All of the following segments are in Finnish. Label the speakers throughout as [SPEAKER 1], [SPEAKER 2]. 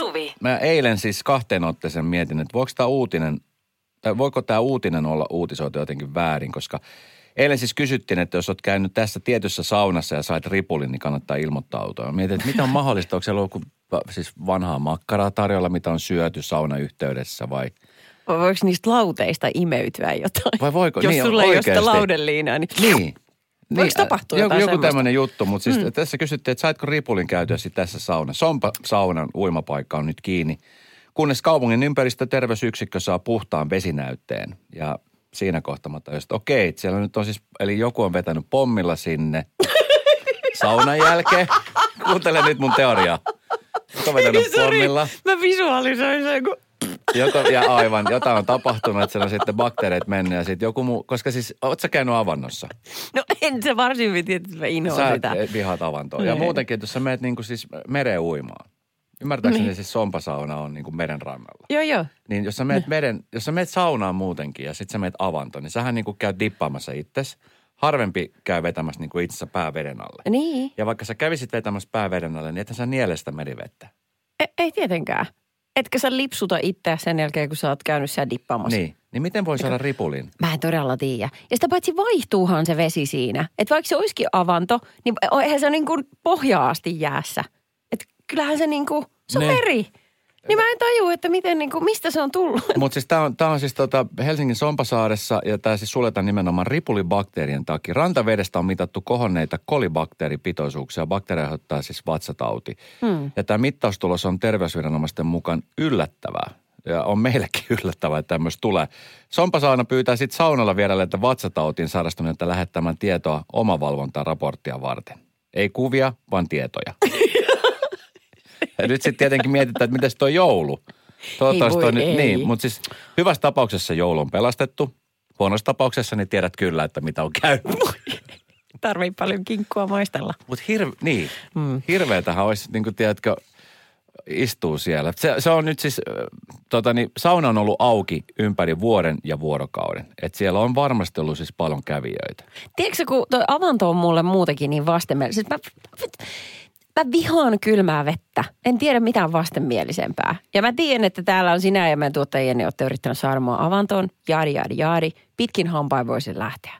[SPEAKER 1] Suvi.
[SPEAKER 2] Mä eilen siis kahteen otteeseen mietin, että voiko tämä uutinen, tai voiko tämä uutinen olla uutisoitu jotenkin väärin, koska eilen siis kysyttiin, että jos olet käynyt tässä tietyssä saunassa ja sait ripulin, niin kannattaa ilmoittautua. Mä Mietin, että mitä on mahdollista, onko siellä ollut siis vanhaa makkaraa tarjolla, mitä on syöty saunayhteydessä vai –
[SPEAKER 3] Vai voiko niistä lauteista imeytyä jotain?
[SPEAKER 2] Vai voiko?
[SPEAKER 3] Jos
[SPEAKER 2] Niin,
[SPEAKER 3] sulla ei ole sitä
[SPEAKER 2] oikeasti.
[SPEAKER 3] laudeliinaa, niin...
[SPEAKER 2] Niin.
[SPEAKER 3] Voiko tapahtua
[SPEAKER 2] joku,
[SPEAKER 3] jotain
[SPEAKER 2] joku tämmöinen juttu, mutta siis mm. tässä kysyttiin, että saitko ripulin käytyä sit tässä saunassa. Sompa saunan uimapaikka on nyt kiinni, kunnes kaupungin ympäristöterveysyksikkö saa puhtaan vesinäytteen. Ja siinä kohtaa mä tajusin, että okei, että siellä nyt on siis, eli joku on vetänyt pommilla sinne saunan jälkeen. Kuuntele nyt mun teoriaa. Joku on vetänyt pommilla.
[SPEAKER 3] Mä visualisoin sen, kun...
[SPEAKER 2] Joko, ja aivan, jotain on tapahtunut, että siellä on sitten bakteereet mennyt ja sitten joku muu, koska siis, oot sä käynyt avannossa?
[SPEAKER 3] No en sä varsin tiedä, että mä inhoan
[SPEAKER 2] Sä
[SPEAKER 3] sitä.
[SPEAKER 2] et vihaat avantoa. Ja
[SPEAKER 3] Niin.
[SPEAKER 2] muutenkin, jos sä menet niin kuin siis mereen uimaan. Ymmärtääkseni
[SPEAKER 3] Niin.
[SPEAKER 2] siis sompasauna on niin kuin meren rannalla.
[SPEAKER 3] Joo, joo.
[SPEAKER 2] Niin jos sä menet, meren, jos sä menet saunaan muutenkin ja sitten sä menet avantoon, niin sähän niin kuin käyt dippaamassa itses. Harvempi käy vetämässä niin kuin itsensä pää veden alle.
[SPEAKER 3] Niin.
[SPEAKER 2] Ja vaikka sä kävisit vetämässä pää veden alle, niin ethän sä niele sitä merivettä.
[SPEAKER 3] E- ei tietenkään. Etkö sä lipsuta itseä sen jälkeen, kun sä oot käynyt siellä dippaamassa?
[SPEAKER 2] Niin. Niin miten voi saada ripulin?
[SPEAKER 3] Mä en todella tiedä. Ja sitä paitsi vaihtuuhan se vesi siinä. Että vaikka se olisikin avanto, niin eihän se niin kuin pohjaa asti jäässä. Että kyllähän se niin kuin, se on
[SPEAKER 2] Ne.
[SPEAKER 3] meri. Niin mä en tajua, että miten niin kuin, mistä se on tullut.
[SPEAKER 2] Mutta siis tämä on, tää on siis tota Helsingin Sompasaaressa ja tämä siis suljetaan nimenomaan ripulibakteerien takia. Rantavedestä on mitattu kohonneita kolibakteeripitoisuuksia. Bakteeria aiheuttaa siis vatsatauti. Hmm. Ja tämä mittaustulos on terveysviranomaisten mukaan yllättävää. Ja on meillekin yllättävää, että tämmöistä tulee. Sompasauna pyytää sitten saunalla vieraille vatsatautiin sairastuneita lähettämään tietoa omavalvontaa raporttia varten. Ei kuvia, vaan tietoja. ja nyt sitten tietenkin mietitään, että miten tuo joulu. Toivottavasti
[SPEAKER 3] voi
[SPEAKER 2] on nyt,
[SPEAKER 3] ei.
[SPEAKER 2] niin, mutta siis hyvässä tapauksessa joulu on pelastettu. Huonossa tapauksessa niin tiedät kyllä, että mitä on käynyt.
[SPEAKER 3] Tarvii paljon kinkkua maistella.
[SPEAKER 2] Mutta hirve, niin, mm. hirveetähän olisi, niin kuin tiedätkö, istuu siellä. Se, se on nyt siis, tota niin, sauna on ollut auki ympäri vuoden ja vuorokauden. Et siellä on varmasti ollut siis paljon kävijöitä.
[SPEAKER 3] Tiedätkö, kun toi avanto on mulle muutenkin niin vastenmielinen. Siis mä, mä vihaan kylmää vettä. En tiedä mitään vastenmielisempää. Ja mä tiedän, että täällä on sinä ja meidän tuottajien, ne olette yrittänyt saada mua avantoon. Jaadi, jaadi, jaadi. Pitkin hampain voisin lähteä.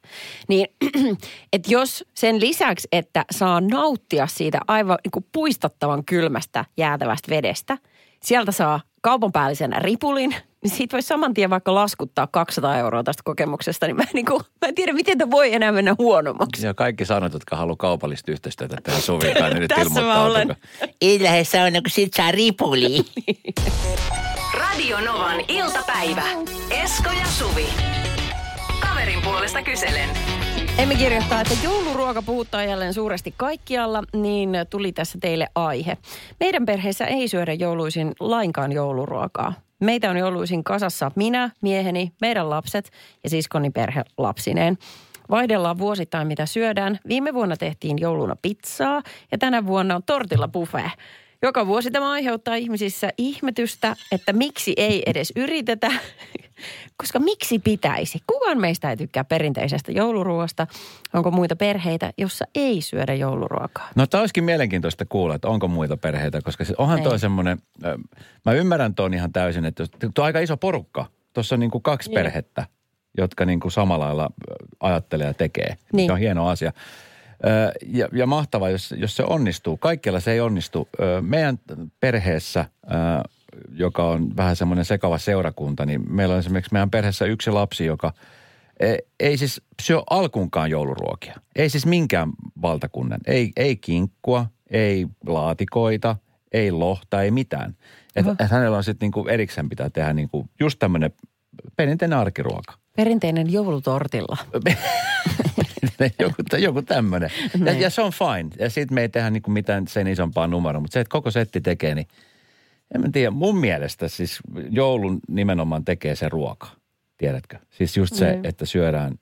[SPEAKER 3] Niin, että jos sen lisäksi, että saa nauttia siitä aivan niin kuin puistattavan kylmästä jäätävästä vedestä, sieltä saa kaupan päällisen ripulin, niin siitä voisi saman tien vaikka laskuttaa 200 euroa tästä kokemuksesta, niin mä en, niin kuin, mä en tiedä, miten tämä voi enää mennä huonommaksi.
[SPEAKER 2] Ja kaikki sanot, jotka haluaa kaupallista yhteistyötä tehdä Suvin kanssa, niin nyt
[SPEAKER 3] Tässä mä olen.
[SPEAKER 4] Ei lähde sauna, kun sit saa ripuli.
[SPEAKER 1] Radio Novan iltapäivä. Esko ja Suvi. Kaverin puolesta kyselen.
[SPEAKER 3] Emme kirjoittaa, että jouluruoka puhuttaa jälleen suuresti kaikkialla, niin tuli tässä teille aihe. Meidän perheessä ei syödä jouluisin lainkaan jouluruokaa. Meitä on jouluisin kasassa minä, mieheni, meidän lapset ja siskoni perhe lapsineen. Vaihdellaan vuosittain, mitä syödään. Viime vuonna tehtiin jouluna pizzaa ja tänä vuonna on tortilla buffet. Joka vuosi tämä aiheuttaa ihmisissä ihmetystä, että miksi ei edes yritetä, koska miksi pitäisi? Kukaan meistä ei tykkää perinteisestä jouluruoasta. Onko muita perheitä, jossa ei syödä jouluruokaa?
[SPEAKER 2] No tämä olisikin mielenkiintoista kuulla, että onko muita perheitä, koska se, onhan toi
[SPEAKER 3] Ei.
[SPEAKER 2] semmoinen, mä ymmärrän tuon ihan täysin, että tuo on aika iso porukka. Tuossa on niin kuin kaksi
[SPEAKER 3] Niin.
[SPEAKER 2] perhettä, jotka niin kuin samalla lailla ajattelee ja tekee.
[SPEAKER 3] Niin.
[SPEAKER 2] Se on hieno asia. Ja, ja mahtavaa, jos, jos se onnistuu. Kaikkialla se ei onnistu. Meidän perheessä, joka on vähän semmoinen sekava seurakunta, niin meillä on esimerkiksi meidän perheessä yksi lapsi, joka e- ei siis syö alkuunkaan jouluruokia. Ei siis minkään valtakunnan. Ei, ei kinkkua, ei laatikoita, ei lohta, ei mitään. Että et hänellä on sitten niinku erikseen pitää tehdä niinku just tämmöinen perinteinen arkiruoka.
[SPEAKER 3] Perinteinen joulutortilla.
[SPEAKER 2] joku, joku tämmöinen. Ja, ja, se on fine. Ja siitä me ei tehdä niinku mitään sen isompaa numeroa. Mutta se, että koko setti tekee, niin en mä tiedä. Mun mielestä siis joulun nimenomaan tekee se ruoka. Tiedätkö? Siis just se,
[SPEAKER 3] Mm.
[SPEAKER 2] että syödään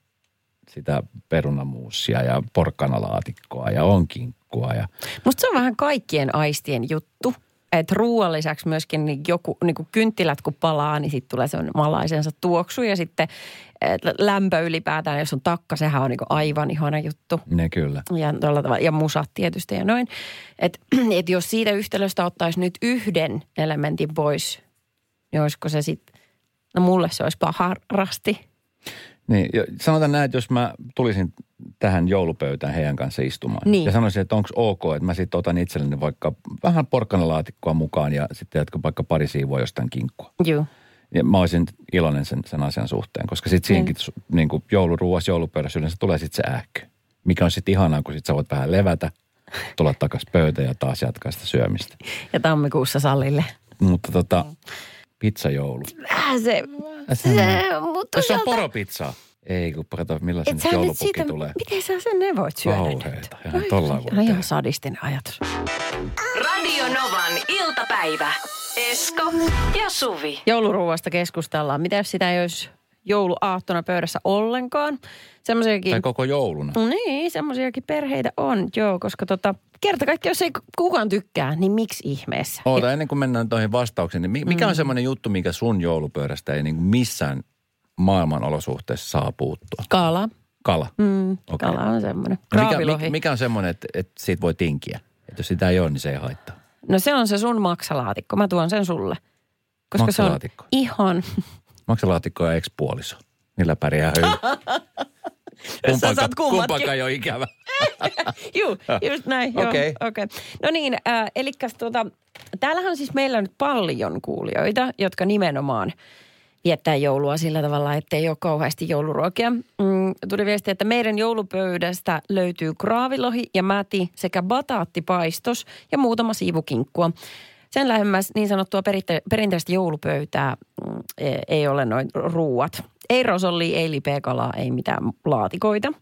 [SPEAKER 2] sitä perunamuusia ja porkkanalaatikkoa ja on kinkkua ja
[SPEAKER 3] Musta se on vähän kaikkien aistien juttu. Että ruoan lisäksi myöskin niin joku, niin kuin kynttilät kun palaa, niin sitten tulee semmoinen malaisensa tuoksu. Ja sitten lämpö ylipäätään, jos on takka, sehän on niin aivan ihana juttu.
[SPEAKER 2] Ne kyllä.
[SPEAKER 3] Ja, tolla tavalla, ja musat tietysti ja noin. Että et jos siitä yhtälöstä ottaisi nyt yhden elementin pois, niin olisiko se sitten, no mulle se olisi paha rasti.
[SPEAKER 2] Niin, sanotaan näin, että jos mä tulisin tähän joulupöytään heidän kanssa istumaan.
[SPEAKER 3] Niin.
[SPEAKER 2] Ja sanoisin, että onko ok, että mä sitten otan itselleni vaikka vähän porkkanalaatikkoa mukaan ja sitten jatko vaikka pari siivua jostain kinkkua.
[SPEAKER 3] Joo.
[SPEAKER 2] Ja mä olisin iloinen sen, sen asian suhteen, koska sitten siinäkin niin. niin kuin jouluruuassa, joulupöydässä yleensä tulee sitten se ähky. Mikä on sitten ihanaa, kun sitten sä voit vähän levätä, tulla takaisin pöytään ja taas jatkaa sitä syömistä.
[SPEAKER 3] Ja tammikuussa salille.
[SPEAKER 2] Mutta tota, pizzajoulu.
[SPEAKER 3] Vähän se, se mutta
[SPEAKER 2] Jos on poropizzaa. Ei, kun kato
[SPEAKER 3] sä nyt
[SPEAKER 2] joulupukki
[SPEAKER 3] siitä,
[SPEAKER 2] tulee.
[SPEAKER 3] miten sä sen ne voit syödä
[SPEAKER 2] Kauheeta.
[SPEAKER 3] nyt? Ai, ihan
[SPEAKER 2] tehdä.
[SPEAKER 3] sadistinen ajatus.
[SPEAKER 1] Radio Novan iltapäivä. Esko ja Suvi.
[SPEAKER 3] Jouluruuasta keskustellaan. Mitä jos sitä ei olisi jouluaattona pöydässä ollenkaan? Semmoisiakin,
[SPEAKER 2] Tai koko jouluna.
[SPEAKER 3] no niin, semmoisiakin perheitä on, joo, koska tota, kerta kaikki, jos ei kukaan tykkää, niin miksi ihmeessä?
[SPEAKER 2] Oota, ennen kuin mennään tuohon vastaukseen, niin mi- mikä
[SPEAKER 3] Mm.
[SPEAKER 2] on semmoinen juttu, mikä sun joulupöydästä ei niin kuin missään maailman olosuhteessa saa puuttua?
[SPEAKER 3] Kala.
[SPEAKER 2] Kala.
[SPEAKER 3] Mm,
[SPEAKER 2] Okei.
[SPEAKER 3] Kala on semmoinen.
[SPEAKER 2] No mikä, mikä, mikä on semmoinen, että, että siitä voi tinkiä? Että jos sitä ei ole, niin se ei haittaa.
[SPEAKER 3] No se on se sun maksalaatikko. Mä tuon sen sulle. Koska se on
[SPEAKER 2] Maksalaatikko.
[SPEAKER 3] ihan...
[SPEAKER 2] Maksalaatikko ja ex-puoliso. Niillä pärjää
[SPEAKER 3] saat kummatkin.
[SPEAKER 2] kumpakaan ei ole ikävä.
[SPEAKER 3] Juu, just näin.
[SPEAKER 2] Okei.
[SPEAKER 3] Okay. No niin, äh, eli tuota, täällähän on siis meillä nyt paljon kuulijoita, jotka nimenomaan viettää joulua sillä tavalla, että ei ole kauheasti jouluruokia. Mm, tuli viesti, että meidän joulupöydästä löytyy kraavilohi ja mäti sekä bataattipaistos ja muutama siivukinkkua. Sen lähemmäs niin sanottua perinte- perinteistä joulupöytää mm, e- ei ole noin ruuat. Ei rosolli, ei lipeäkalaa, ei mitään laatikoita.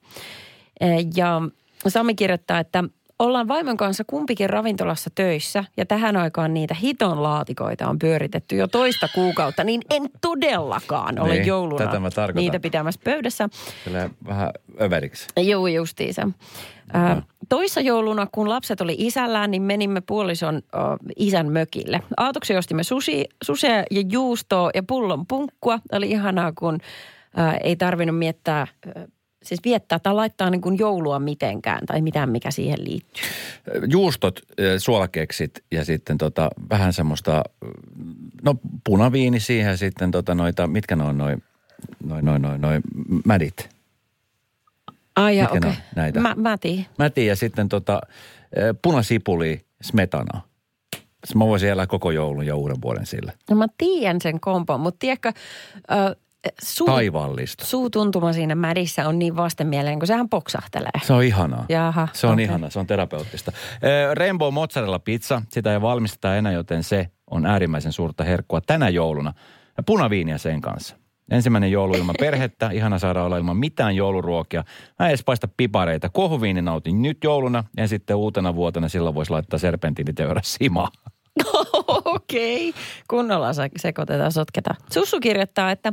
[SPEAKER 3] E, Ja Sami kirjoittaa, että ollaan vaimon kanssa kumpikin ravintolassa töissä ja tähän aikaan niitä hiton laatikoita on pyöritetty jo toista kuukautta, niin en todellakaan ole
[SPEAKER 2] Niin,
[SPEAKER 3] jouluna
[SPEAKER 2] tätä mä tarkoitan.
[SPEAKER 3] niitä pitämässä pöydässä.
[SPEAKER 2] Tulee vähän överiksi.
[SPEAKER 3] Joo, justiinsa. Ää, toissa jouluna, kun lapset oli isällään, niin menimme puolison ö, isän mökille. Aatoksi ostimme sushi, susia ja juustoa ja pullon punkkua. Oli ihanaa, kun ei tarvinnut miettää, siis viettää tai laittaa niin kuin joulua mitenkään tai mitään, mikä siihen liittyy.
[SPEAKER 2] Juustot, eh, suolakeksit ja sitten tota, vähän semmoista, no punaviini siihen ja sitten tota noita, mitkä ne on noin, noin, noin, noin, noin mädit.
[SPEAKER 3] Ai ja okei.
[SPEAKER 2] on näitä?
[SPEAKER 3] Mä, mä tiedän.
[SPEAKER 2] Mäti ja sitten tota, eh, punasipuli, smetana. Mä voisin elää koko joulun ja uuden vuoden sillä.
[SPEAKER 3] No mä tiedän sen kompon, mutta tiedätkö, suu,
[SPEAKER 2] Taivaallista.
[SPEAKER 3] suutuntuma siinä mädissä on niin vastenmielinen, kun sehän poksahtelee.
[SPEAKER 2] Se on ihanaa.
[SPEAKER 3] Jaha,
[SPEAKER 2] Se on
[SPEAKER 3] okei.
[SPEAKER 2] ihanaa, se on terapeuttista. Rainbow mozzarella pizza, sitä ei valmisteta enää, joten se on äärimmäisen suurta herkkua tänä jouluna. Punaviiniä sen kanssa. Ensimmäinen joulu ilman perhettä, ihana saada olla ilman mitään jouluruokia. Mä en edes paista pipareita. Kohuviini nautin nyt jouluna ja sitten uutena vuotena silloin voisi laittaa serpentiinit ja juoda simaa.
[SPEAKER 3] Okei, kunnolla se- sekoitetaan, sotketaan. Sussu kirjoittaa, että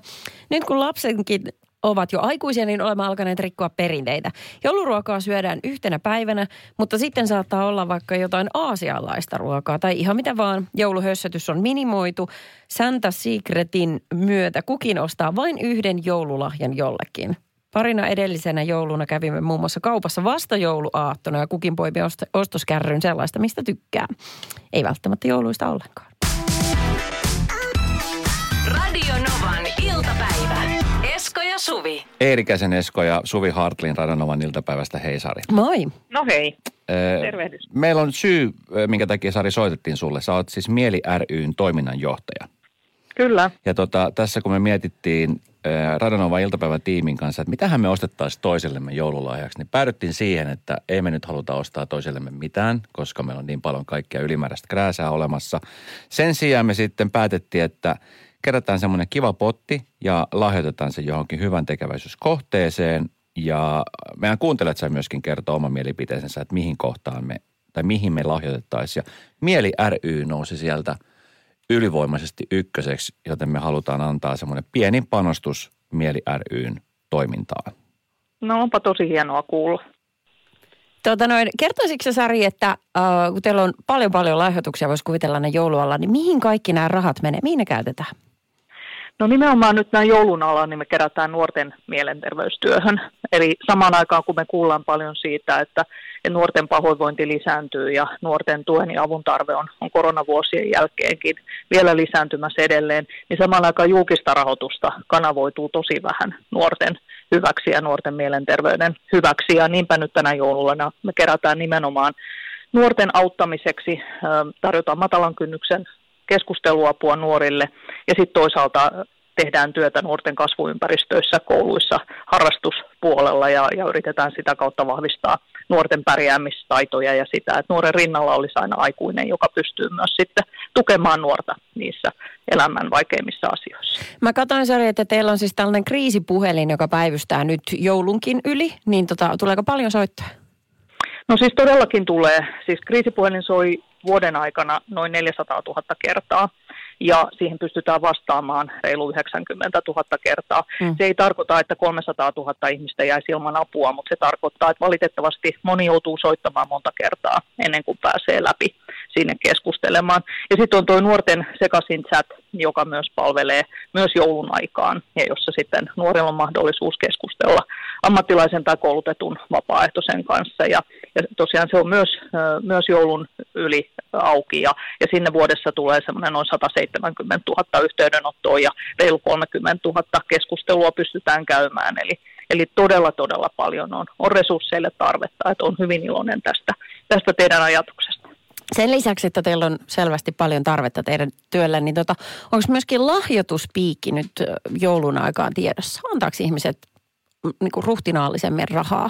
[SPEAKER 3] nyt kun lapsenkin ovat jo aikuisia, niin olemme alkaneet rikkoa perinteitä. Jouluruokaa syödään yhtenä päivänä, mutta sitten saattaa olla vaikka jotain aasialaista ruokaa tai ihan mitä vaan. Jouluhössötys on minimoitu. Santa Secretin myötä kukin ostaa vain yhden joululahjan jollekin. Parina edellisenä jouluna kävimme muun muassa kaupassa vasta jouluaattona ja kukin poimi ost- ostoskärryn sellaista, mistä tykkää. Ei välttämättä jouluista ollenkaan.
[SPEAKER 1] Radio Novan iltapäivä. Esko ja Suvi.
[SPEAKER 2] Eerikäisen Esko ja Suvi Hartlin Radanovan iltapäivästä Hei Sari.
[SPEAKER 3] Moi.
[SPEAKER 5] No hei, Tervehdys.
[SPEAKER 2] Meillä on syy, minkä takia Sari soitettiin sulle. Sä oot siis Mieli ryn toiminnanjohtaja.
[SPEAKER 5] kyllä.
[SPEAKER 2] Ja tota, tässä kun me mietittiin äh, Radanovan iltapäivän tiimin kanssa, että mitähän me ostettaisiin toisellemme joululahjaksi, niin päädyttiin siihen, että ei me nyt haluta ostaa toisellemme mitään, koska meillä on niin paljon kaikkea ylimääräistä krääsää olemassa. Sen sijaan me sitten päätettiin, että kerätään semmoinen kiva potti ja lahjoitetaan se johonkin hyvän tekeväisyyskohteeseen. Ja meidän kuuntelijat sai myöskin kertoa oman mielipiteensä, että mihin kohtaan me, tai mihin me lahjoitettaisiin. Ja Mieli ry nousi sieltä ylivoimaisesti ykköseksi, joten me halutaan antaa semmoinen pieni panostus Mieli ryn toimintaan.
[SPEAKER 5] No onpa tosi hienoa kuulla.
[SPEAKER 3] Tuota noin, kertoisitko Sari, että äh, kun teillä on paljon paljon lahjoituksia, voisi kuvitella ne joulualla, niin mihin kaikki nämä rahat menee? Mihin ne käytetään?
[SPEAKER 5] No nimenomaan nyt näin joulun alla niin me kerätään nuorten mielenterveystyöhön. Eli samaan aikaan kun me kuullaan paljon siitä, että nuorten pahoinvointi lisääntyy ja nuorten tuen ja avun tarve on, on koronavuosien jälkeenkin vielä lisääntymässä edelleen, niin samaan aikaan julkista rahoitusta kanavoituu tosi vähän nuorten hyväksi ja nuorten mielenterveyden hyväksi. Ja niinpä nyt tänä jouluna me kerätään nimenomaan nuorten auttamiseksi, tarjotaan matalan kynnyksen keskusteluapua nuorille ja sitten toisaalta tehdään työtä nuorten kasvuympäristöissä, kouluissa, harrastuspuolella ja, ja yritetään sitä kautta vahvistaa nuorten pärjäämistaitoja ja sitä, että nuoren rinnalla olisi aina aikuinen, joka pystyy myös sitten tukemaan nuorta niissä elämän vaikeimmissa asioissa.
[SPEAKER 3] Mä katsoin Sari, että teillä on siis tällainen kriisipuhelin, joka päivystää nyt joulunkin yli, niin tota, tuleeko paljon soittaa?
[SPEAKER 5] No siis todellakin tulee. Siis kriisipuhelin soi vuoden aikana noin 400 000 kertaa ja siihen pystytään vastaamaan reilu 90 000 kertaa. Mm. Se ei tarkoita, että 300 000 ihmistä jäisi ilman apua, mutta se tarkoittaa, että valitettavasti moni joutuu soittamaan monta kertaa ennen kuin pääsee läpi sinne keskustelemaan. Ja sitten on tuo nuorten sekaisin chat, joka myös palvelee myös joulun aikaan ja jossa sitten nuorilla on mahdollisuus keskustella ammattilaisen tai koulutetun vapaaehtoisen kanssa. Ja, ja tosiaan se on myös, myös joulun yli auki ja, ja sinne vuodessa tulee semmoinen noin 170 000 yhteydenottoa ja reilu 30 000 keskustelua pystytään käymään. Eli, eli todella, todella paljon on, on resursseille tarvetta, että on hyvin iloinen tästä, tästä teidän ajatuksesta.
[SPEAKER 3] Sen lisäksi, että teillä on selvästi paljon tarvetta teidän työllä, niin tota, onko myöskin lahjoituspiikki nyt joulun aikaan tiedossa? Antaako ihmiset niin kuin ruhtinaallisemmin rahaa?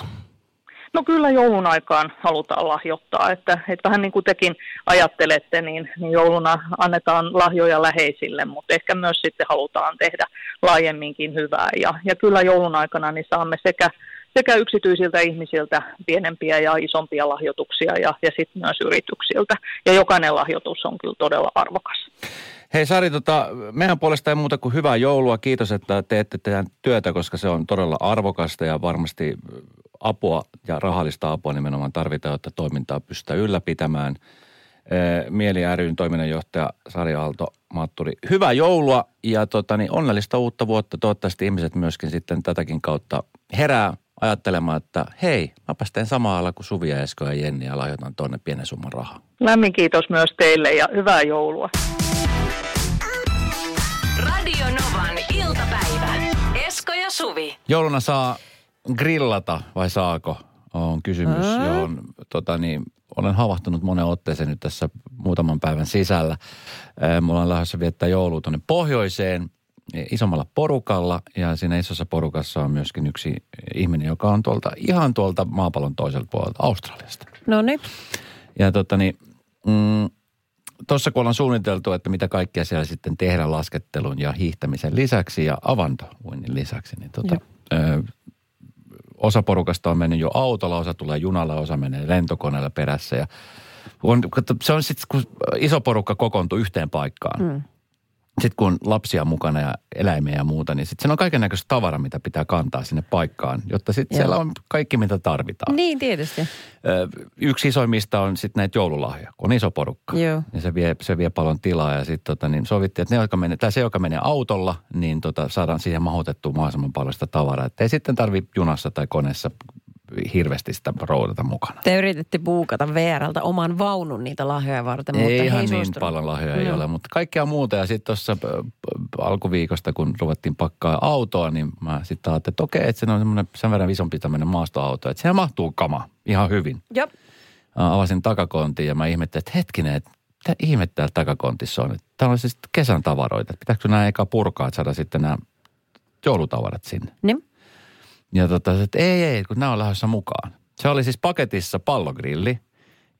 [SPEAKER 5] No kyllä joulun aikaan halutaan lahjoittaa, että, että vähän niin kuin tekin ajattelette, niin, niin jouluna annetaan lahjoja läheisille, mutta ehkä myös sitten halutaan tehdä laajemminkin hyvää. Ja, ja kyllä joulun aikana niin saamme sekä, sekä yksityisiltä ihmisiltä pienempiä ja isompia lahjoituksia ja, ja sitten myös yrityksiltä. Ja jokainen lahjoitus on kyllä todella arvokas.
[SPEAKER 2] Hei Sari, tota, meidän puolesta ei muuta kuin hyvää joulua. Kiitos, että teette teidän työtä, koska se on todella arvokasta ja varmasti apua ja rahallista apua nimenomaan tarvitaan, jotta toimintaa pystytään ylläpitämään. Mieli ryn toiminnanjohtaja Sari Aalto Matturi. Hyvää joulua ja tota, niin onnellista uutta vuotta. Toivottavasti ihmiset myöskin sitten tätäkin kautta herää ajattelemaan, että hei, mä teen samalla kuin Suvi ja Esko ja Jenni ja lahjoitan tuonne pienen summan rahaa.
[SPEAKER 5] Lämmin kiitos myös teille ja hyvää joulua.
[SPEAKER 1] Radio Novan iltapäivä. Esko ja Suvi.
[SPEAKER 2] Jouluna saa grillata vai saako? On kysymys, mm. johon tota niin, olen havahtunut monen otteeseen nyt tässä muutaman päivän sisällä. Mulla on lähdössä viettää joulua tuonne pohjoiseen isommalla porukalla ja siinä isossa porukassa on myöskin yksi ihminen, joka on tuolta ihan tuolta maapallon toiselta puolelta Australiasta.
[SPEAKER 3] No niin.
[SPEAKER 2] Ja tota niin, mm, tuossa kun ollaan suunniteltu, että mitä kaikkea siellä sitten tehdään laskettelun ja hiihtämisen lisäksi ja avantouinnin lisäksi, niin tota, ö, osa porukasta on mennyt jo autolla, osa tulee junalla, osa menee lentokoneella perässä. Ja on, se on sitten, kun iso porukka kokoontuu yhteen paikkaan, mm sitten kun on lapsia mukana ja eläimiä ja muuta, niin sitten se on kaiken näköistä tavara, mitä pitää kantaa sinne paikkaan, jotta sitten siellä on kaikki, mitä tarvitaan.
[SPEAKER 3] Niin, tietysti.
[SPEAKER 2] yksi isoimmista on sitten näitä joululahja, kun on iso porukka.
[SPEAKER 3] Joo.
[SPEAKER 2] Ja se vie, se vie paljon tilaa ja sitten tota, niin sovittiin, että ne, jotka menee, tai se, joka menee autolla, niin tota, saadaan siihen mahoitettua mahdollisimman paljon sitä tavaraa. Että ei sitten tarvi junassa tai koneessa hirveästi sitä roudata mukana.
[SPEAKER 3] Te yrititte puukata VRltä oman vaunun niitä lahjoja varten,
[SPEAKER 2] ei
[SPEAKER 3] mutta
[SPEAKER 2] ihan
[SPEAKER 3] ei
[SPEAKER 2] niin
[SPEAKER 3] suostunut.
[SPEAKER 2] paljon lahjoja ei
[SPEAKER 3] No.
[SPEAKER 2] ole, mutta kaikkea muuta. Ja sitten tuossa alkuviikosta, kun ruvettiin pakkaa autoa, niin mä sitten ajattelin, että okei, että se on semmoinen sen verran isompi tämmöinen maastoauto, että siihen mahtuu kama ihan hyvin.
[SPEAKER 3] Jop.
[SPEAKER 2] Avasin takakontin ja mä ihmettelin, että hetkinen, että mitä ihmettä täällä takakontissa on. Että Täällä on siis kesän tavaroita. Että Pitääkö nämä eka purkaa, että saada sitten nämä joulutavarat sinne.
[SPEAKER 3] Niin.
[SPEAKER 2] Ja tota, että ei, ei, kun nämä on lähdössä mukaan. Se oli siis paketissa pallogrilli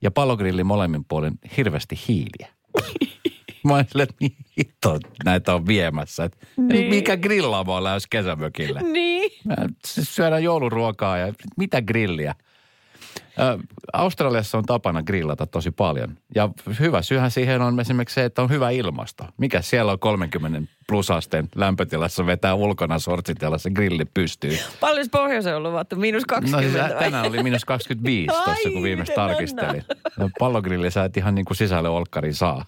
[SPEAKER 2] ja pallogrillin molemmin puolin hirveästi hiiliä. Mä olin että mihin hitto näitä on viemässä. Että niin. Mikä grillaamo on lähes kesämökille.
[SPEAKER 3] Niin.
[SPEAKER 2] Mä, siis syödään jouluruokaa ja mitä grilliä. Ö, Australiassa on tapana grillata tosi paljon. Ja hyvä syyhän siihen on esimerkiksi se, että on hyvä ilmasto. Mikä siellä on 30 plusasteen lämpötilassa vetää ulkona sortsit ja se grilli pystyy.
[SPEAKER 3] Paljon pohjoisen on luvattu? Miinus
[SPEAKER 2] No
[SPEAKER 3] 20
[SPEAKER 2] siis
[SPEAKER 3] vai?
[SPEAKER 2] tänään oli miinus 25 tuossa, kun viimeksi
[SPEAKER 3] miten
[SPEAKER 2] tarkistelin. No, pallogrilli sä et ihan niin kuin sisälle olkkariin saa.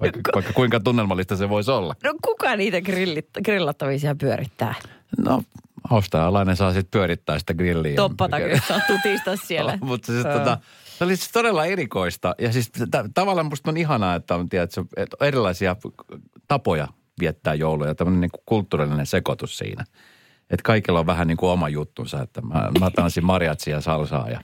[SPEAKER 2] Vaikka, vaikka kuinka tunnelmallista se voisi olla.
[SPEAKER 3] No kuka niitä grillit, grillattavia pyörittää?
[SPEAKER 2] No, australialainen saa sitten pyörittää sitä grilliä.
[SPEAKER 3] Toppata, jos saa tutista siellä.
[SPEAKER 2] No, mutta siis tota, se oli siis todella erikoista. Ja siis t- tavallaan musta on ihanaa, että on, tiedätkö, että erilaisia tapoja viettää jouluja. Tämmöinen niin kulttuurillinen sekoitus siinä. Että kaikilla on vähän niin kuin oma juttunsa. Että mä, mä tanssin mariatsia ja salsaa ja,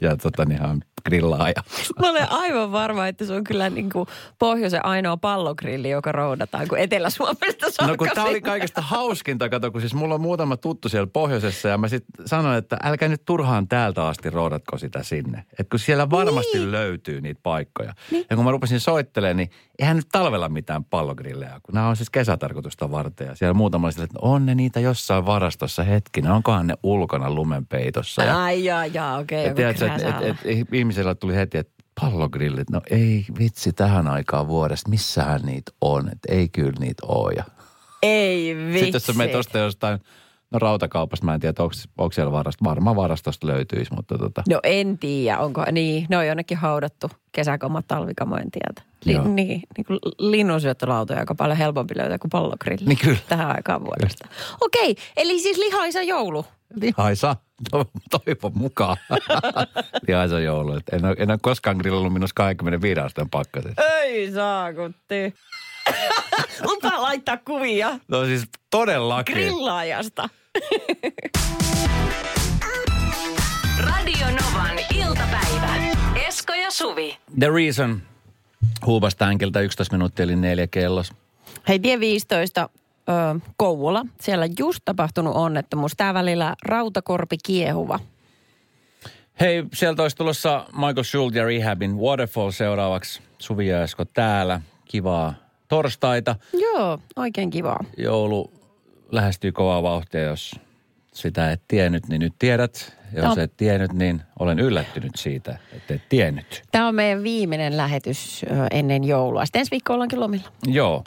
[SPEAKER 2] ja tota, niin grillaa. Ja,
[SPEAKER 3] Mä olen aivan varma, että se on kyllä niin kuin pohjoisen ainoa pallogrilli, joka roudataan, kun Etelä-Suomesta saakka.
[SPEAKER 2] No kun tämä oli kaikesta hauskinta, kato, kun siis mulla on muutama tuttu siellä pohjoisessa ja mä sitten sanoin, että älkää nyt turhaan täältä asti roudatko sitä sinne. Että kun siellä varmasti niin. löytyy niitä paikkoja. Niin. Ja kun mä rupesin soittelemaan, niin eihän nyt talvella mitään pallogrillejä, kun nämä on siis kesätarkoitusta varten. Ja siellä muutama oli sillä, että on ne niitä jossain varastossa hetkinen, onkohan ne ulkona lumenpeitossa. Ja,
[SPEAKER 3] Ai jaa, jaa, okei.
[SPEAKER 2] ja
[SPEAKER 3] joku
[SPEAKER 2] tiedätkö, että et,
[SPEAKER 3] krääsäällä.
[SPEAKER 2] et, ihmisellä tuli heti, että pallogrillit, no ei vitsi tähän aikaan vuodesta, missähän niitä on, että ei kyllä niitä ole. Ja
[SPEAKER 3] Ei vitsi.
[SPEAKER 2] sitten jos sä menet tuosta jostain, no rautakaupasta, mä en tiedä, onko, onko siellä varasto, varmaan varastosta löytyisi, mutta tota,
[SPEAKER 3] No en tiedä, onko, niin, ne on jonnekin haudattu kesäkamat talvikamojen tieltä.
[SPEAKER 2] Joo.
[SPEAKER 3] Li, niin, niin kuin linnunsyöttölautoja aika paljon helpompi löytää kuin pallogrilli.
[SPEAKER 2] Niin kyllä.
[SPEAKER 3] Tähän aikaan vuodesta. Okei, eli siis lihaisa joulu.
[SPEAKER 2] Lihaisa, to, toivon mukaan. lihaisa joulu, Et en, ole, en ole koskaan grillannut minus 25 asteen pakkasessa.
[SPEAKER 3] Ei saakutti. Lupa laittaa kuvia
[SPEAKER 2] No siis todellakin.
[SPEAKER 3] grillaajasta.
[SPEAKER 1] Radio Novan iltapäivä. Esko ja Suvi.
[SPEAKER 2] The Reason. Huubas tänkiltä 11 minuuttia eli neljä kellos.
[SPEAKER 3] Hei, tie 15 ö, Kouvola. Siellä just tapahtunut onnettomuus. Tää välillä rautakorpi kiehuva.
[SPEAKER 2] Hei, sieltä olisi tulossa Michael Schultz ja Rehabin Waterfall seuraavaksi. Suvi ja Esko täällä. Kivaa torstaita.
[SPEAKER 3] Joo, oikein kivaa.
[SPEAKER 2] Joulu lähestyy kovaa vauhtia, jos sitä et tiennyt, niin nyt tiedät. Jos
[SPEAKER 3] No.
[SPEAKER 2] et tiennyt, niin olen yllättynyt siitä, että et tiennyt.
[SPEAKER 3] Tämä on meidän viimeinen lähetys ennen joulua. Sitten ensi viikko ollaankin lomilla.
[SPEAKER 2] Joo.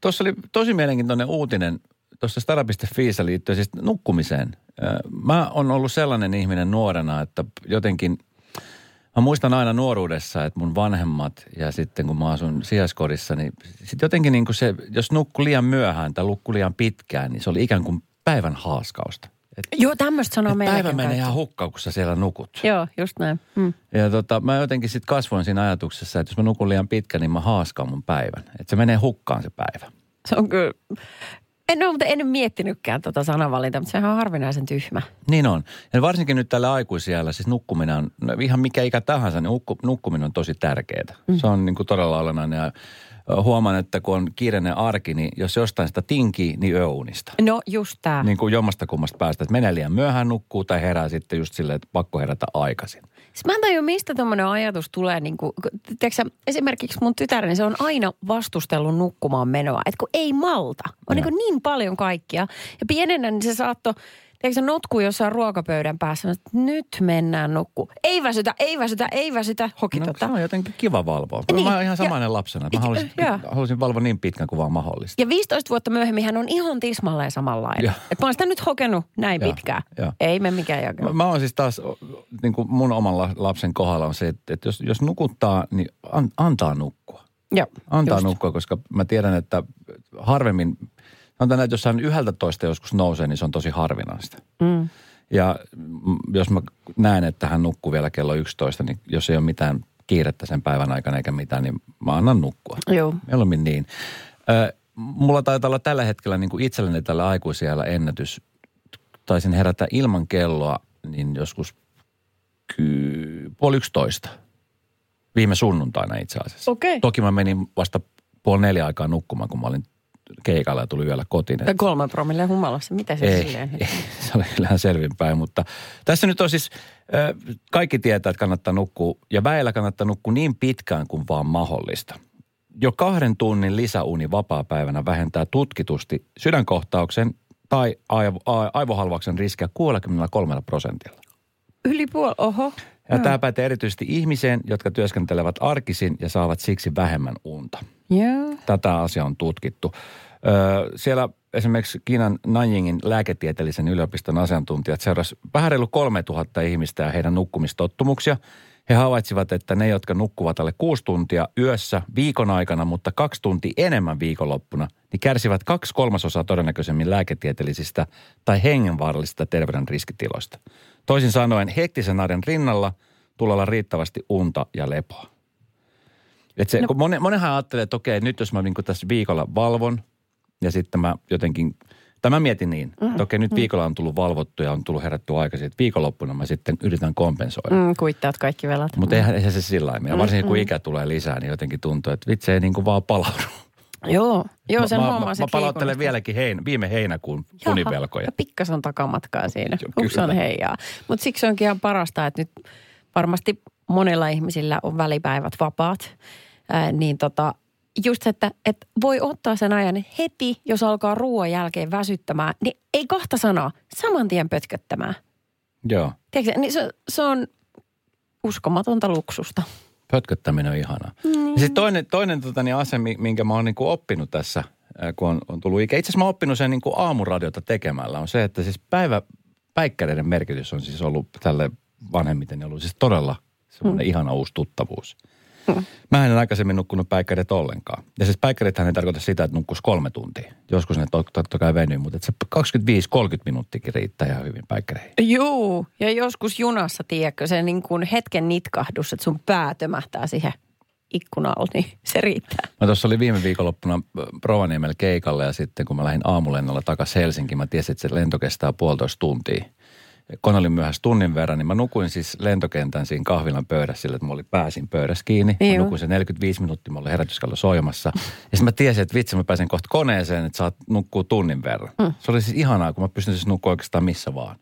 [SPEAKER 2] Tuossa oli tosi mielenkiintoinen uutinen tuossa stara.fiissä liittyen siis nukkumiseen. Mä oon ollut sellainen ihminen nuorena, että jotenkin, mä muistan aina nuoruudessa, että mun vanhemmat ja sitten kun mä asun sijaiskodissa, niin sitten jotenkin niin kuin se, jos nukkui liian myöhään tai nukkui liian pitkään, niin se oli ikään kuin päivän haaskausta. Et,
[SPEAKER 3] Joo, tämmöistä sanoo meilläkin.
[SPEAKER 2] päivä menee ihan hukkaan, kun sä siellä nukut.
[SPEAKER 3] Joo, just näin. Mm.
[SPEAKER 2] Ja tota, mä jotenkin sitten kasvoin siinä ajatuksessa, että jos mä nukun liian pitkä, niin mä haaskaan mun päivän. Että se menee hukkaan se päivä.
[SPEAKER 3] Se on kyllä... En ole, mutta en miettinytkään tuota sanavalintaa, mutta sehän on harvinaisen tyhmä.
[SPEAKER 2] Niin on. Ja varsinkin nyt tällä aikuisiellä, siis nukkuminen on, no ihan mikä ikä tahansa, niin nukku, nukkuminen on tosi tärkeää. Mm. Se on niin kuin todella olennainen ja huomaan, että kun on kiireinen arki, niin jos jostain sitä tinkii, niin yöunista.
[SPEAKER 3] No just tämä.
[SPEAKER 2] Niin kuin jommasta kummasta päästä, että menee liian myöhään nukkuu tai herää sitten just silleen, että pakko herätä aikaisin.
[SPEAKER 3] Siis mä en tajua, mistä tuommoinen ajatus tulee. Niin kuin, tiedätkö, sä, esimerkiksi mun tytäreni, se on aina vastustellut nukkumaan menoa. Että kun ei malta. On niin, niin paljon kaikkia. Ja pienenä niin se saattoi, tiedätkö sä, notkuu jossain ruokapöydän päässä. Että nyt mennään nukku. Ei väsytä, ei väsytä, ei väsytä. Hoki
[SPEAKER 2] No,
[SPEAKER 3] tota.
[SPEAKER 2] se on jotenkin kiva valvoa.
[SPEAKER 3] Niin,
[SPEAKER 2] Mä oon ihan
[SPEAKER 3] ja-
[SPEAKER 2] samainen lapsena. Mä
[SPEAKER 3] ja-
[SPEAKER 2] haluaisin,
[SPEAKER 3] joo.
[SPEAKER 2] haluaisin valvoa niin pitkän kuin vaan mahdollista.
[SPEAKER 3] Ja 15 vuotta myöhemmin hän on ihan tismalleen samanlainen.
[SPEAKER 2] Joo.
[SPEAKER 3] Että mä oon sitä nyt hokenut näin
[SPEAKER 2] Joo,
[SPEAKER 3] pitkään.
[SPEAKER 2] joo.
[SPEAKER 3] Ei me mikään jakelu.
[SPEAKER 2] Mä, mä oon siis taas, niin kuin mun oman la- lapsen kohdalla on se, että, että jos, jos nukuttaa, niin an, antaa nukkua.
[SPEAKER 3] Joo,
[SPEAKER 2] Antaa
[SPEAKER 3] just.
[SPEAKER 2] nukkua, koska mä tiedän, että harvemmin, sanotaan, että jos hän yhdeltä toista joskus nousee, niin se on tosi harvinaista.
[SPEAKER 3] Mm.
[SPEAKER 2] Ja jos mä näen, että hän nukkuu vielä kello 11, niin jos ei ole mitään kiirettä sen päivän aikana eikä mitään, niin mä annan nukkua.
[SPEAKER 3] Joo.
[SPEAKER 2] Mieluummin niin. Ö, mulla taitaa olla tällä hetkellä niin kuin itselleni tällä aikuisiellä ennätys. Taisin herätä ilman kelloa niin joskus ky- puoli yksitoista. Viime sunnuntaina itse asiassa.
[SPEAKER 3] Okei.
[SPEAKER 2] Toki mä menin vasta puoli neljä aikaa nukkumaan, kun mä olin keikalla ja tuli yöllä kotiin.
[SPEAKER 3] Tai kolme promille humalassa. Mitä se
[SPEAKER 2] Ei,
[SPEAKER 3] silleen?
[SPEAKER 2] ei, se oli kyllähän selvinpäin, mutta tässä nyt on siis, kaikki tietää, että kannattaa nukkua, ja väellä kannattaa nukkua niin pitkään kuin vaan mahdollista. Jo kahden tunnin lisäuni vapaa-päivänä vähentää tutkitusti sydänkohtauksen tai aivo, aivohalvauksen riskiä 63 prosentilla.
[SPEAKER 3] Yli puoli, oho.
[SPEAKER 2] Ja tämä pätee erityisesti ihmiseen, jotka työskentelevät arkisin ja saavat siksi vähemmän unta.
[SPEAKER 3] Joo.
[SPEAKER 2] Tätä asiaa on tutkittu. Siellä esimerkiksi Kiinan Nanjingin lääketieteellisen yliopiston asiantuntijat seurasivat vähän reilu 3000 ihmistä ja heidän nukkumistottumuksia. He havaitsivat, että ne, jotka nukkuvat alle kuusi tuntia yössä viikon aikana, mutta kaksi tuntia enemmän viikonloppuna, niin kärsivät kaksi kolmasosaa todennäköisemmin lääketieteellisistä tai hengenvaarallisista terveyden riskitiloista. Toisin sanoen, hektisen arjen rinnalla tulee olla riittävästi unta ja lepoa. Et se, no. kun monen, monenhan ajattelee, että okei, nyt jos mä niin tässä viikolla valvon ja sitten mä jotenkin, tai mä mietin niin, mm. että okei, nyt viikolla on tullut valvottu ja on tullut herätty aikaisin, että viikonloppuna mä sitten yritän kompensoida.
[SPEAKER 3] Mm, kuittaat kaikki velat.
[SPEAKER 2] Mutta eihän, eihän se sillä lailla. Varsinkin kun ikä tulee lisää, niin jotenkin tuntuu, että vitsi ei niin kuin vaan palaudu.
[SPEAKER 3] Joo, joo sen
[SPEAKER 2] mä,
[SPEAKER 3] huomaa
[SPEAKER 2] mä, mä palauttelen vieläkin hein, viime heinäkuun univelkoja.
[SPEAKER 3] Ja pikkasen on takamatkaa siinä.
[SPEAKER 2] Joo,
[SPEAKER 3] Ups on heijaa. Mutta siksi onkin ihan parasta, että nyt varmasti monella ihmisillä on välipäivät vapaat. Ää, niin tota, just se, että, että voi ottaa sen ajan heti, jos alkaa ruoan jälkeen väsyttämään, niin ei kahta sanaa, saman tien pötköttämään.
[SPEAKER 2] Joo,
[SPEAKER 3] Tiedätkö, niin se, se on uskomatonta luksusta.
[SPEAKER 2] pötköttäminen on ihanaa.
[SPEAKER 3] Niin.
[SPEAKER 2] Ja sitten toinen, toinen tota, niin mi- minkä mä oon niin oppinut tässä, kun on, on tullut ikä. Itse asiassa mä oon oppinut sen niin kuin aamuradiota tekemällä, on se, että siis päivä, päikkäreiden merkitys on siis ollut tälle vanhemmiten ollut siis todella semmoinen mm. ihana uusi tuttavuus. Mm. Mä en aikaisemmin nukkunut päikkärit ollenkaan. Ja siis päikkärithän ei tarkoita sitä, että nukkuisi kolme tuntia. Joskus ne to- totta kai venyy, mutta että se 25-30 minuuttikin riittää ihan hyvin päikkäreihin.
[SPEAKER 3] Juu, ja joskus junassa, tiedätkö, se niin kuin hetken nitkahdus, että sun pää tömähtää siihen ikkunalle, niin se riittää.
[SPEAKER 2] Mä tuossa oli viime viikonloppuna Rovaniemellä keikalle ja sitten kun mä lähdin aamulennolla takaisin Helsinkiin, mä tiesin, että se lento kestää puolitoista tuntia. Kone oli myöhässä tunnin verran, niin mä nukuin siis lentokentän siinä kahvilan pöydässä sillä, että mä olin pääsin pöydässä kiinni. Mä nukuin se 45 minuuttia, mulla oli herätyskello soimassa. Ja sitten mä tiesin, että vitsi, mä pääsen kohta koneeseen, että saat nukkua tunnin verran. Mm. Se oli siis ihanaa, kun mä pystyn siis nukkua oikeastaan missä vaan.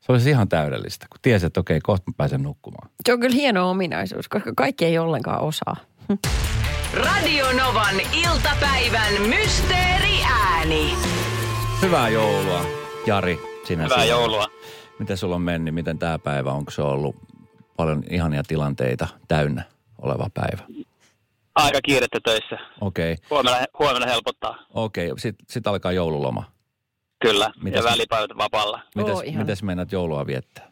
[SPEAKER 2] Se oli siis ihan täydellistä, kun tiesin, että okei, kohta mä pääsen nukkumaan.
[SPEAKER 3] Se on kyllä hieno ominaisuus, koska kaikki ei ollenkaan osaa.
[SPEAKER 1] Radio Novan iltapäivän mysteeriääni.
[SPEAKER 2] Hyvää joulua, Jari, sinä
[SPEAKER 6] Hyvää
[SPEAKER 2] sinä.
[SPEAKER 6] joulua.
[SPEAKER 2] Miten sulla on mennyt? Miten tämä päivä? Onko se ollut paljon ihania tilanteita täynnä oleva päivä?
[SPEAKER 6] Aika kiirettä töissä.
[SPEAKER 2] Okei, okay.
[SPEAKER 6] Huomenna, huomenna helpottaa.
[SPEAKER 2] okei. Okay. Sitten sit alkaa joululoma.
[SPEAKER 6] Kyllä.
[SPEAKER 2] Mitäs-
[SPEAKER 6] ja välipäivät vapaalla.
[SPEAKER 2] Mites,
[SPEAKER 3] Oo, ihana.
[SPEAKER 2] mites meinaat joulua viettää?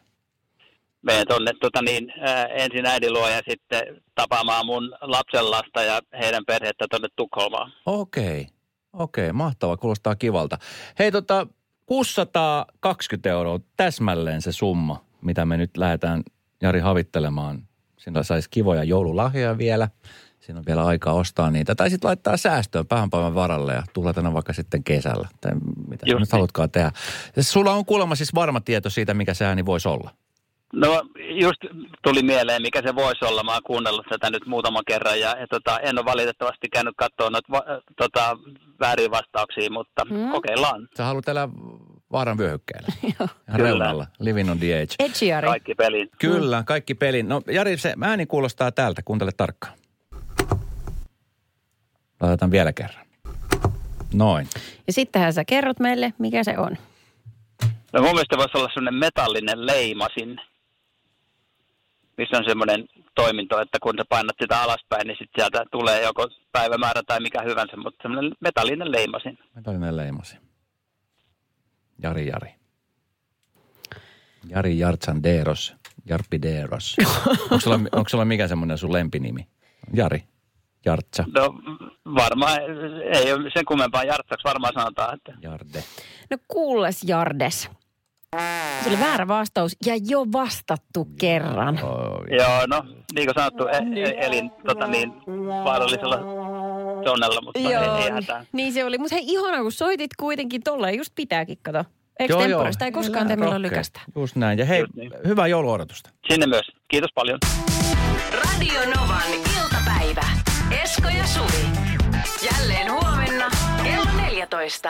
[SPEAKER 6] Menen tonne tota niin, ää, ensin äidin luo ja sitten tapaamaan mun lapsen lasta ja heidän perhettä tonne Tukholmaan.
[SPEAKER 2] Okei, okay. okei. Okay. Mahtavaa, kuulostaa kivalta. Hei tota, 620 euroa täsmälleen se summa, mitä me nyt lähdetään Jari havittelemaan. Siinä saisi kivoja joululahjoja vielä. Siinä on vielä aikaa ostaa niitä. Tai sitten laittaa säästöön vähän päivän varalle ja tulla vaikka sitten kesällä. Tai mitä sä
[SPEAKER 6] Just
[SPEAKER 2] nyt
[SPEAKER 6] niin.
[SPEAKER 2] halutkaan tehdä. Sulla on kuulemma siis varma tieto siitä, mikä se ääni voisi olla.
[SPEAKER 6] No just tuli mieleen, mikä se voisi olla. Mä oon kuunnellut tätä nyt muutaman kerran ja, ja tota, en ole valitettavasti käynyt katsoa noita va, tota, väärin vastauksia, mutta mm. kokeillaan.
[SPEAKER 2] Sä haluat elää vaaran vyöhykkeellä. Reunalla. Living on the edge.
[SPEAKER 3] Edgiari.
[SPEAKER 6] Kaikki peliin.
[SPEAKER 2] Kyllä, kaikki pelin. No Jari, se ääni kuulostaa täältä. Kuuntele tarkkaan. Laitetaan vielä kerran. Noin.
[SPEAKER 3] Ja sittenhän sä kerrot meille, mikä se on.
[SPEAKER 6] No mun mielestä voisi olla semmoinen metallinen leimasin, missä on semmoinen toiminto, että kun sä painat sitä alaspäin, niin sitten sieltä tulee joko päivämäärä tai mikä hyvänsä, mutta semmoinen metallinen leimasin.
[SPEAKER 2] Metallinen leimasi. Jari Jari. Jari Jartsanderos. Jarpideros. onko, sulla, onko sulla mikä semmoinen sun lempinimi? Jari. Jartsa.
[SPEAKER 6] No varmaan, ei ole sen kummempaa jartsaksi varmaan sanotaan, että
[SPEAKER 2] Jarde.
[SPEAKER 3] No kuules Jardes. Se oli väärä vastaus ja jo vastattu kerran.
[SPEAKER 2] Oi.
[SPEAKER 6] joo, no niin kuin sanottu, e- e- elin tota niin, vaarallisella zonnella, mutta ei, ei hätää.
[SPEAKER 3] niin se oli. Mutta hei, ihana kun soitit kuitenkin tolleen, just pitääkin, kato. Eikö
[SPEAKER 2] Joo, joo.
[SPEAKER 3] temporista ei koskaan tee milloin lykästä.
[SPEAKER 2] Just näin. Ja hei,
[SPEAKER 6] Just niin.
[SPEAKER 2] hyvää jouluodotusta.
[SPEAKER 6] Sinne myös. Kiitos paljon.
[SPEAKER 1] Radio Novan iltapäivä. Esko ja Suvi. Jälleen huomenna kello 14.